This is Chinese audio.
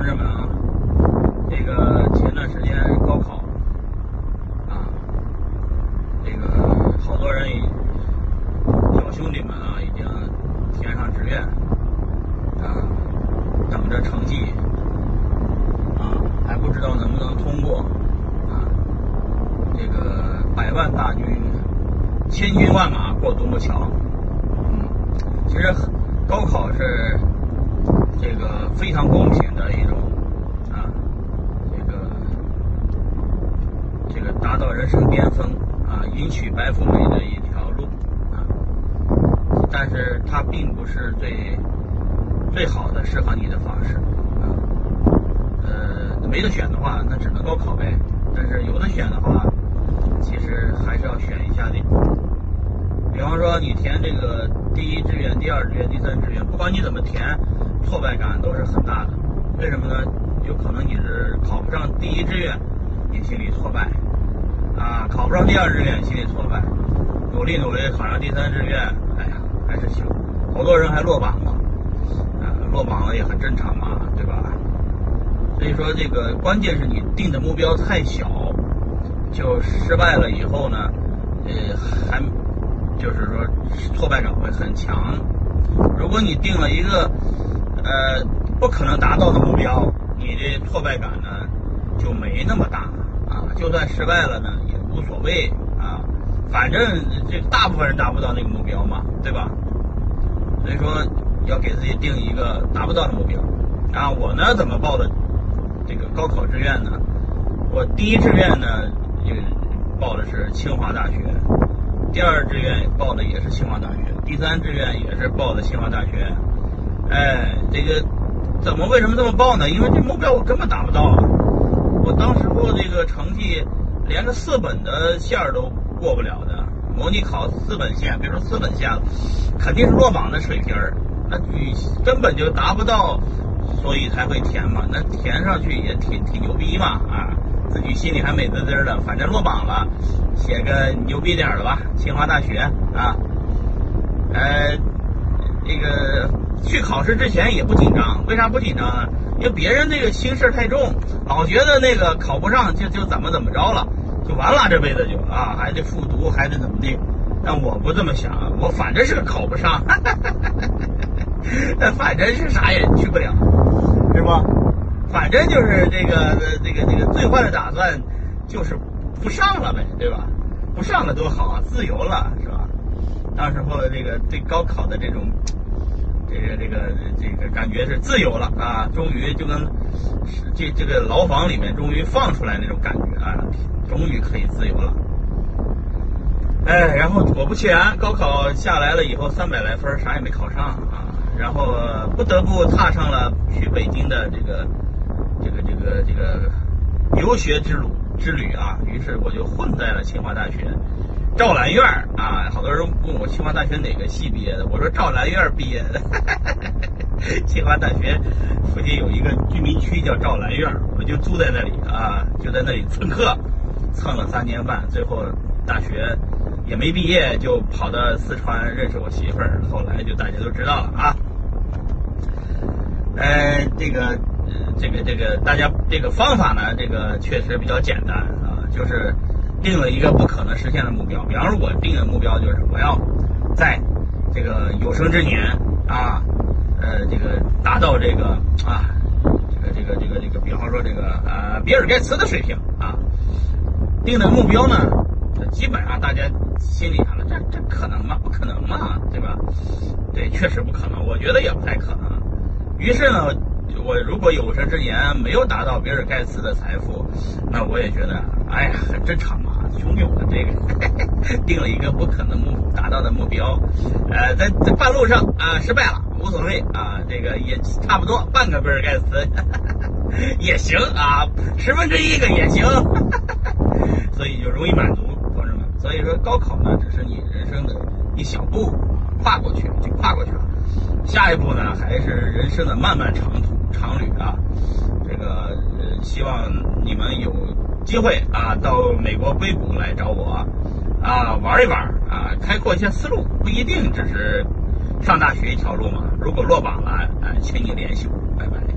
同志们啊，这个前段时间高考啊，这个好多人小兄弟们啊，已经填上志愿啊，等着成绩啊，还不知道能不能通过啊。这个百万大军，千军万马过独木桥。嗯，其实高考是。这个非常公平的一种啊，这个这个达到人生巅峰啊，迎娶白富美的一条路啊，但是它并不是最最好的适合你的方式啊。呃，没得选的话，那只能高考呗。但是有的选的话，其实还是要选一下的。比方说，你填这个第一志愿、第二志愿、第三志愿，不管你怎么填。挫败感都是很大的，为什么呢？有可能你是考不上第一志愿，你心里挫败；啊，考不上第二志愿，心里挫败。努力努力考上第三志愿，哎呀，还是行。好多人还落榜了，啊，落榜了也很正常嘛，对吧？所以说，这个关键是你定的目标太小，就失败了以后呢，呃，还就是说挫败感会很强。如果你定了一个。呃，不可能达到的目标，你的挫败感呢就没那么大啊。就算失败了呢，也无所谓啊。反正这大部分人达不到那个目标嘛，对吧？所以说要给自己定一个达不到的目标啊。我呢怎么报的这个高考志愿呢？我第一志愿呢就报的是清华大学，第二志愿报的也是清华大学，第三志愿也是报的清华大学。哎，这个怎么为什么这么报呢？因为这目标我根本达不到啊！我当时过这个成绩连个四本的线儿都过不了的，模拟考四本线，比如说四本线，肯定是落榜的水平儿，那根本就达不到，所以才会填嘛。那填上去也挺挺牛逼嘛啊！自己心里还美滋滋的，反正落榜了，写个牛逼点儿的吧，清华大学啊，呃，这个。去考试之前也不紧张，为啥不紧张啊？因为别人那个心事太重，老觉得那个考不上就就怎么怎么着了，就完了这辈子就啊还得复读还得怎么地。但我不这么想，我反正是考不上，哈哈哈反正是啥也去不了，是吧？反正就是这个这个这个最坏的打算就是不上了呗，对吧？不上了多好啊，自由了是吧？到时候这个对高考的这种。这个这个这个感觉是自由了啊！终于就跟这这个牢房里面终于放出来那种感觉啊！终于可以自由了。哎，然后果不其然，高考下来了以后，三百来分，啥也没考上啊！然后不得不踏上了去北京的这个这个这个这个游学之路之旅啊！于是我就混在了清华大学。赵兰院啊，好多人问我清华大学哪个系毕业的，我说赵兰院毕业的。清华大学附近有一个居民区叫赵兰院，我就住在那里啊，就在那里蹭课，蹭了三年半，最后大学也没毕业，就跑到四川认识我媳妇儿，后来就大家都知道了啊。呃，这个这个这个大家这个方法呢，这个确实比较简单啊，就是。定了一个不可能实现的目标，比方说，我定的目标就是我要在这个有生之年啊，呃，这个达到这个啊，这个这个这个这个，比方说这个呃，比尔盖茨的水平啊。定的目标呢，基本上大家心里想了，这这可能吗？不可能嘛，对吧？对，确实不可能，我觉得也不太可能。于是呢。我如果有生之年没有达到比尔盖茨的财富，那我也觉得，哎呀，很正常嘛。兄弟，我这个 定了一个不可能目达到的目标，呃，在在半路上啊失败了，无所谓啊，这个也差不多半个比尔盖茨 也行啊，十分之一个也行，所以就容易满足，同志们。所以说高考呢，只是你人生的一小步，跨过去就跨过去了，下一步呢还是人生的漫漫长途。常旅啊，这个呃希望你们有机会啊，到美国硅谷来找我啊，玩一玩啊，开阔一下思路，不一定只是上大学一条路嘛。如果落榜了，啊，请你联系我，拜拜。